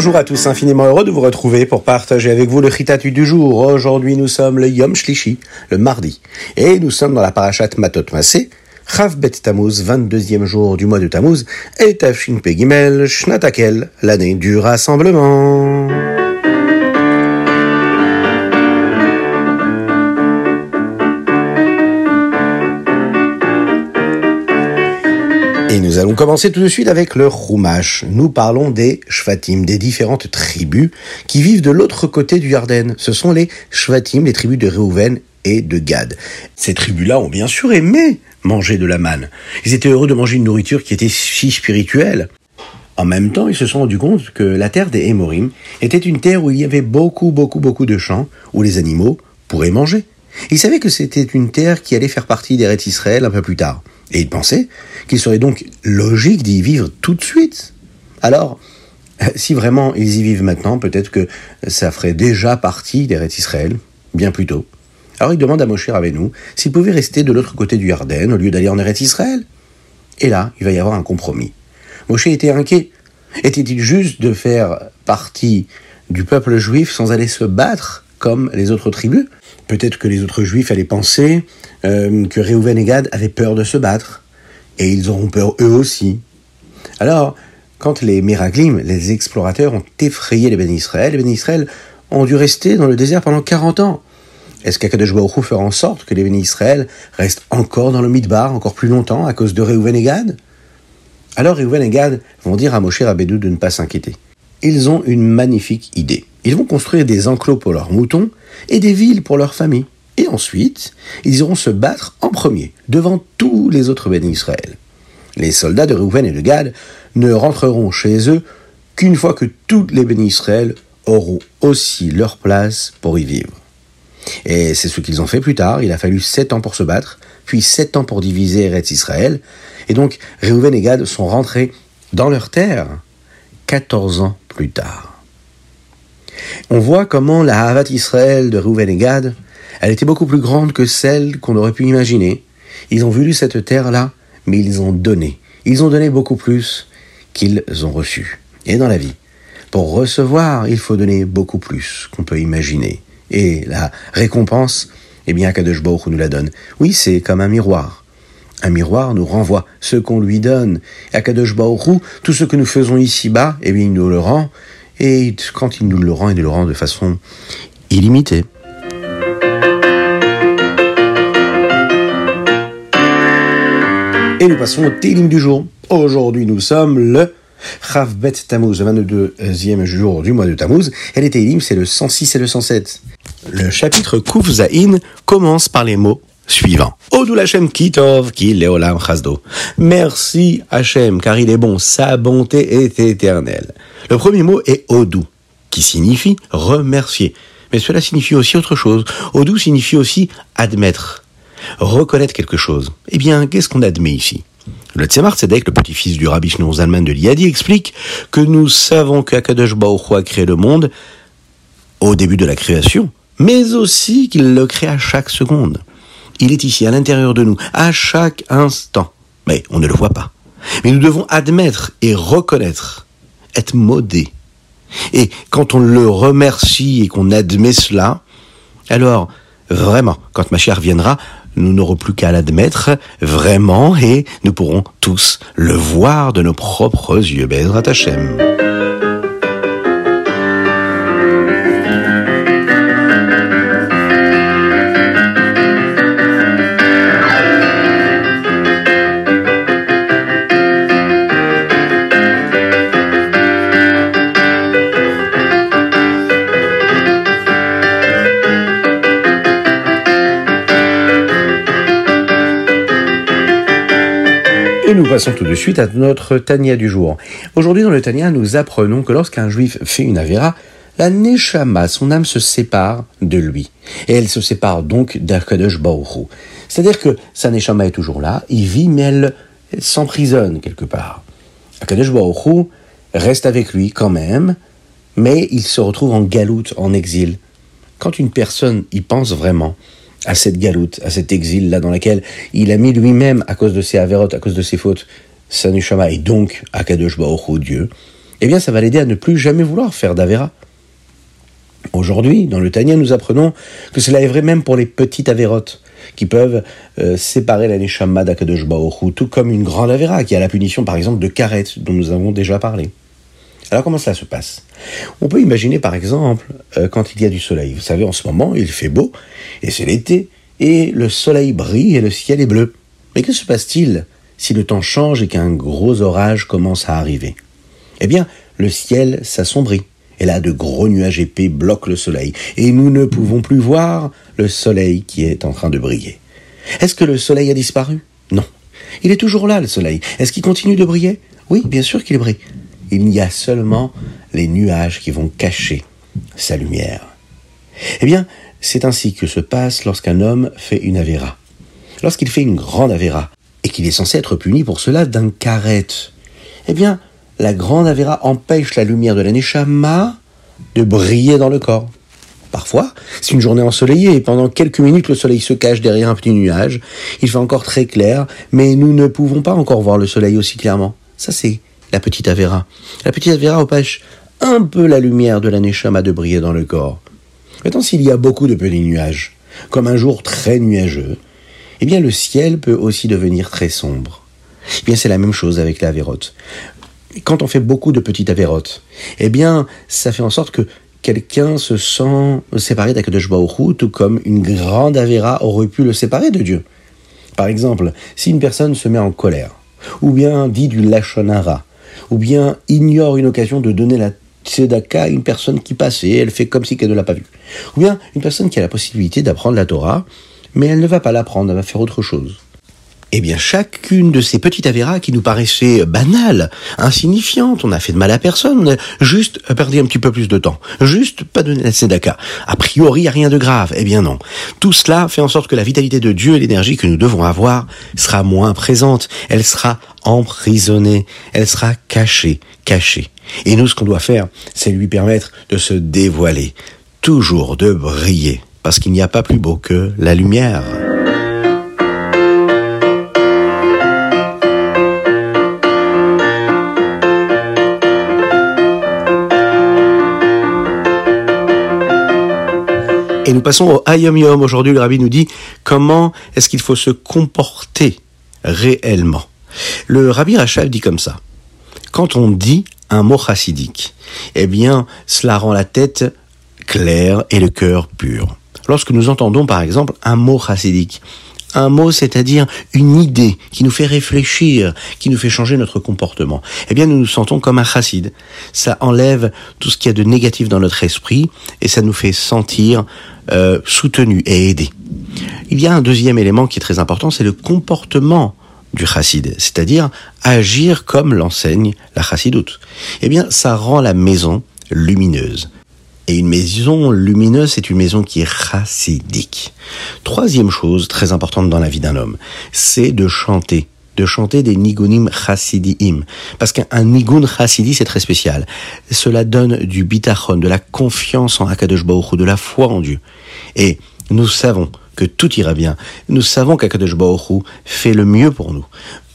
Bonjour à tous, infiniment heureux de vous retrouver pour partager avec vous le chitatu du jour. Aujourd'hui, nous sommes le Yom Shlishi, le mardi, et nous sommes dans la parachat Matot Masé, Chav Bet Tammuz, 22e jour du mois de Tammuz, et Tafshin Pegimel, Shnatakel, l'année du rassemblement. Et nous allons commencer tout de suite avec le Chumash. Nous parlons des Shvatim, des différentes tribus qui vivent de l'autre côté du Yarden. Ce sont les Shvatim, les tribus de Reuven et de Gad. Ces tribus-là ont bien sûr aimé manger de la manne. Ils étaient heureux de manger une nourriture qui était si spirituelle. En même temps, ils se sont rendus compte que la terre des Hémorim était une terre où il y avait beaucoup, beaucoup, beaucoup de champs où les animaux pourraient manger. Ils savaient que c'était une terre qui allait faire partie des Rêtes Israël un peu plus tard. Et il pensait qu'il serait donc logique d'y vivre tout de suite. Alors, si vraiment ils y vivent maintenant, peut-être que ça ferait déjà partie des Rêtes Israël, bien plus tôt. Alors il demande à Moshe Rabbeinu s'il pouvait rester de l'autre côté du Yarden au lieu d'aller en Eretz Israël. Et là, il va y avoir un compromis. Moshe était inquiet. Était-il juste de faire partie du peuple juif sans aller se battre comme les autres tribus Peut-être que les autres juifs allaient penser euh, que Réhouven et Gad avaient peur de se battre, et ils auront peur eux aussi. Alors, quand les Miraglim, les explorateurs, ont effrayé les Ben Israël, les Ben Israël ont dû rester dans le désert pendant 40 ans. Est-ce qu'Akadosh Baruch fera en sorte que les Ben Israël restent encore dans le Midbar encore plus longtemps à cause de Réhouven Alors Réhouven et Gad vont dire à Moshe Rabbeinu de ne pas s'inquiéter. Ils ont une magnifique idée. Ils vont construire des enclos pour leurs moutons et des villes pour leurs familles. Et ensuite, ils iront se battre en premier, devant tous les autres bénis Israël. Les soldats de Reuven et de Gad ne rentreront chez eux qu'une fois que tous les bénis Israël auront aussi leur place pour y vivre. Et c'est ce qu'ils ont fait plus tard. Il a fallu sept ans pour se battre, puis sept ans pour diviser Eretz Israël. Et donc, Reuven et Gad sont rentrés dans leur terre 14 ans plus tard. On voit comment la Havat Israël de Reuven et Gad, elle était beaucoup plus grande que celle qu'on aurait pu imaginer. Ils ont voulu cette terre-là, mais ils ont donné. Ils ont donné beaucoup plus qu'ils ont reçu. Et dans la vie, pour recevoir, il faut donner beaucoup plus qu'on peut imaginer. Et la récompense, eh bien, Kadosh nous la donne. Oui, c'est comme un miroir. Un miroir nous renvoie ce qu'on lui donne. Et à Kadosh Baruch tout ce que nous faisons ici-bas, eh bien, il nous le rend et quand il nous le rend, il nous le rend de façon illimitée. Et nous passons au Télim du jour. Aujourd'hui, nous sommes le Bet Tammuz, le 22e jour du mois de Tammuz. Et les Télim, c'est le 106 et le 107. Le chapitre Kouf Zain commence par les mots suivants. Odou Hachem Kitov ki leolam chasdo. Merci Hachem, car il est bon, sa bonté est éternelle. Le premier mot est Odou, qui signifie remercier. Mais cela signifie aussi autre chose. Odou signifie aussi admettre, reconnaître quelque chose. Eh bien, qu'est-ce qu'on admet ici? Le Tzemar Tzedek, le petit-fils du rabbi Shneur Zalman de l'Iadi, explique que nous savons que Akadosh Baruch a créé le monde au début de la création, mais aussi qu'il le crée à chaque seconde. Il est ici, à l'intérieur de nous, à chaque instant. Mais on ne le voit pas. Mais nous devons admettre et reconnaître être modé. Et quand on le remercie et qu'on admet cela, alors vraiment, quand ma chère viendra, nous n'aurons plus qu'à l'admettre vraiment et nous pourrons tous le voir de nos propres yeux. Passons tout de suite à notre Tania du jour. Aujourd'hui dans le Tania, nous apprenons que lorsqu'un juif fait une avéra, la Neshama, son âme se sépare de lui. Et elle se sépare donc d'Akadosh Baruch C'est-à-dire que sa Neshama est toujours là, il vit, mais elle s'emprisonne quelque part. Akadosh Baruch reste avec lui quand même, mais il se retrouve en galoute, en exil. Quand une personne y pense vraiment, à cette galoute, à cet exil-là dans lequel il a mis lui-même, à cause de ses avérotes, à cause de ses fautes, sa et donc Akadosh Baruch Dieu, eh bien ça va l'aider à ne plus jamais vouloir faire d'Avera. Aujourd'hui, dans le Tania, nous apprenons que cela est vrai même pour les petites avérotes, qui peuvent euh, séparer la Neshama d'Akadosh tout comme une grande Avera, qui a la punition par exemple de Karet, dont nous avons déjà parlé. Alors comment cela se passe? On peut imaginer par exemple euh, quand il y a du soleil. Vous savez, en ce moment, il fait beau, et c'est l'été, et le soleil brille et le ciel est bleu. Mais que se passe-t-il si le temps change et qu'un gros orage commence à arriver? Eh bien, le ciel s'assombrit, et là de gros nuages épais bloquent le soleil, et nous ne pouvons plus voir le soleil qui est en train de briller. Est-ce que le soleil a disparu? Non. Il est toujours là, le soleil. Est-ce qu'il continue de briller? Oui, bien sûr qu'il brille il n'y a seulement les nuages qui vont cacher sa lumière. Eh bien, c'est ainsi que se passe lorsqu'un homme fait une avéra. Lorsqu'il fait une grande avéra, et qu'il est censé être puni pour cela d'un carré, eh bien, la grande avéra empêche la lumière de la Neshama de briller dans le corps. Parfois, c'est une journée ensoleillée et pendant quelques minutes le soleil se cache derrière un petit nuage. Il fait encore très clair, mais nous ne pouvons pas encore voir le soleil aussi clairement. Ça, c'est la petite Avera. La petite Avera empêche un peu la lumière de la Neshama de briller dans le corps. Maintenant, s'il y a beaucoup de petits nuages, comme un jour très nuageux, eh bien le ciel peut aussi devenir très sombre. Eh bien c'est la même chose avec la Quand on fait beaucoup de petites avérotes, eh bien ça fait en sorte que quelqu'un se sent séparé d'Akadosh tout comme une grande avéra aurait pu le séparer de Dieu. Par exemple, si une personne se met en colère, ou bien dit du lachonara, ou bien ignore une occasion de donner la tzedaka à une personne qui passe et elle fait comme si qu'elle ne l'a pas vu. Ou bien une personne qui a la possibilité d'apprendre la Torah, mais elle ne va pas l'apprendre, elle va faire autre chose eh bien chacune de ces petites avéras qui nous paraissaient banales, insignifiantes, on n'a fait de mal à personne, on a juste perdu un petit peu plus de temps, juste pas donner la tzedaka. A priori, a rien de grave. Eh bien non. Tout cela fait en sorte que la vitalité de Dieu et l'énergie que nous devons avoir sera moins présente, elle sera emprisonnée, elle sera cachée, cachée. Et nous, ce qu'on doit faire, c'est lui permettre de se dévoiler, toujours de briller, parce qu'il n'y a pas plus beau que la lumière. Et nous passons au Ayom Yom. Aujourd'hui, le rabbi nous dit comment est-ce qu'il faut se comporter réellement? Le rabbi Rachav dit comme ça. Quand on dit un mot chassidique, eh bien, cela rend la tête claire et le cœur pur. Lorsque nous entendons, par exemple, un mot chassidique, un mot, c'est-à-dire une idée qui nous fait réfléchir, qui nous fait changer notre comportement. Eh bien, nous nous sentons comme un chassid. Ça enlève tout ce qu'il y a de négatif dans notre esprit et ça nous fait sentir euh, soutenu et aidé. Il y a un deuxième élément qui est très important, c'est le comportement du chassid, c'est-à-dire agir comme l'enseigne la chassidoute. Eh bien, ça rend la maison lumineuse. Et une maison lumineuse, c'est une maison qui est chassidique. Troisième chose très importante dans la vie d'un homme, c'est de chanter de chanter des nigunim chassidim. Parce qu'un nigun chassidi, c'est très spécial. Cela donne du bitachon, de la confiance en Akadosh Baruch de la foi en Dieu. Et nous savons que tout ira bien. Nous savons qu'Akadosh Baruch fait le mieux pour nous.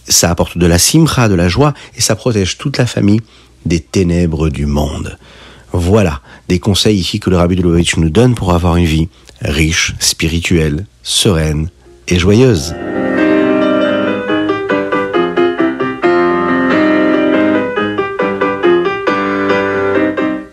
Ça apporte de la simra, de la joie, et ça protège toute la famille des ténèbres du monde. Voilà des conseils ici que le Rabbi de nous donne pour avoir une vie riche, spirituelle, sereine et joyeuse.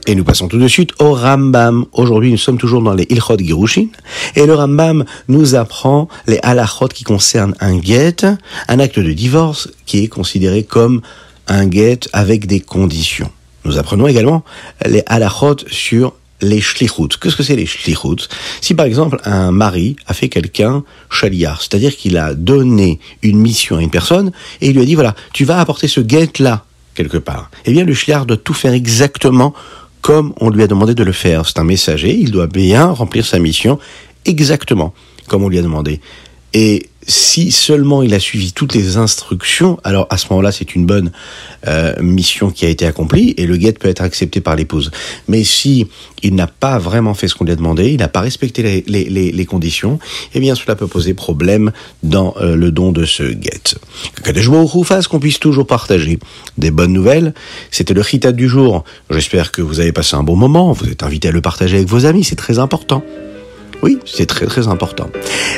Et nous passons tout de suite au Rambam. Aujourd'hui, nous sommes toujours dans les Ilchot Girushin. Et le Rambam nous apprend les halachot qui concernent un get, un acte de divorce qui est considéré comme un get avec des conditions. Nous apprenons également les halachot sur les shlichut. Qu'est-ce que c'est les shlichut? Si par exemple un mari a fait quelqu'un chaliar, c'est-à-dire qu'il a donné une mission à une personne et il lui a dit voilà, tu vas apporter ce get là quelque part. Eh bien le shliar doit tout faire exactement comme on lui a demandé de le faire. C'est un messager, il doit bien remplir sa mission exactement comme on lui a demandé. Et si seulement il a suivi toutes les instructions, alors à ce moment-là, c'est une bonne euh, mission qui a été accomplie et le guet peut être accepté par l'épouse. Mais si il n'a pas vraiment fait ce qu'on lui a demandé, il n'a pas respecté les, les, les, conditions, eh bien cela peut poser problème dans euh, le don de ce guet. Que vous fasse qu'on puisse toujours partager des bonnes nouvelles. C'était le Ritat du jour. J'espère que vous avez passé un bon moment. Vous êtes invité à le partager avec vos amis, c'est très important. Oui, c'est très très important.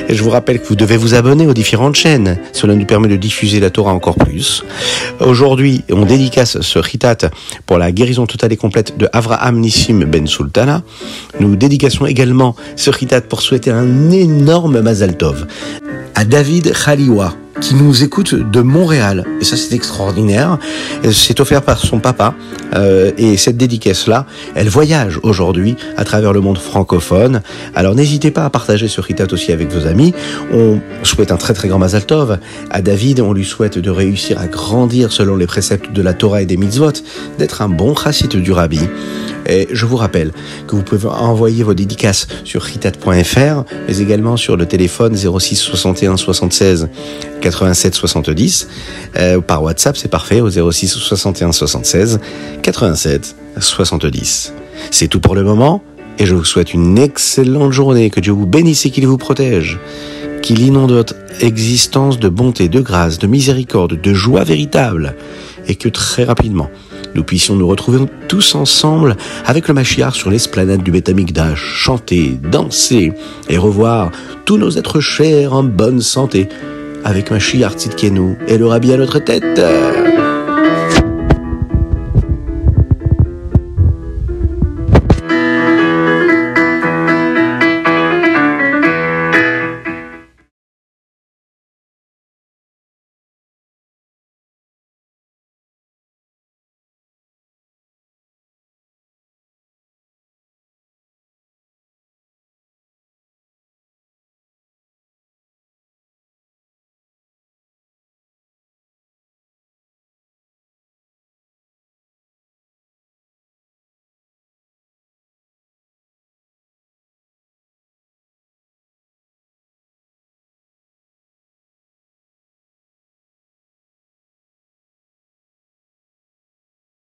Je vous rappelle que vous devez vous abonner aux différentes chaînes. Cela nous permet de diffuser la Torah encore plus. Aujourd'hui, on dédicace ce ritat pour la guérison totale et complète de Avraham Nissim Ben Sultana. Nous dédicassons également ce ritat pour souhaiter un énorme Mazal Tov à David Khaliwa qui nous écoute de Montréal. Et ça, c'est extraordinaire. C'est offert par son papa. Euh, et cette dédicace-là, elle voyage aujourd'hui à travers le monde francophone. Alors n'hésitez pas à partager ce Ritat aussi avec vos amis. On souhaite un très très grand Mazal Tov. À David, on lui souhaite de réussir à grandir selon les préceptes de la Torah et des mitzvot, d'être un bon chassid du rabbi. Et je vous rappelle que vous pouvez envoyer vos dédicaces sur ritat.fr, mais également sur le téléphone 06 61 76 87 70. Euh, par WhatsApp, c'est parfait, au 06 61 76 87 70. C'est tout pour le moment, et je vous souhaite une excellente journée, que Dieu vous bénisse et qu'il vous protège, qu'il inonde votre existence de bonté, de grâce, de miséricorde, de joie véritable, et que très rapidement, nous puissions nous retrouver tous ensemble avec le Machiar sur l'esplanade du Betamikdash, chanter, danser et revoir tous nos êtres chers en bonne santé avec Machiar Tzidkenu et le Rabbi à notre tête.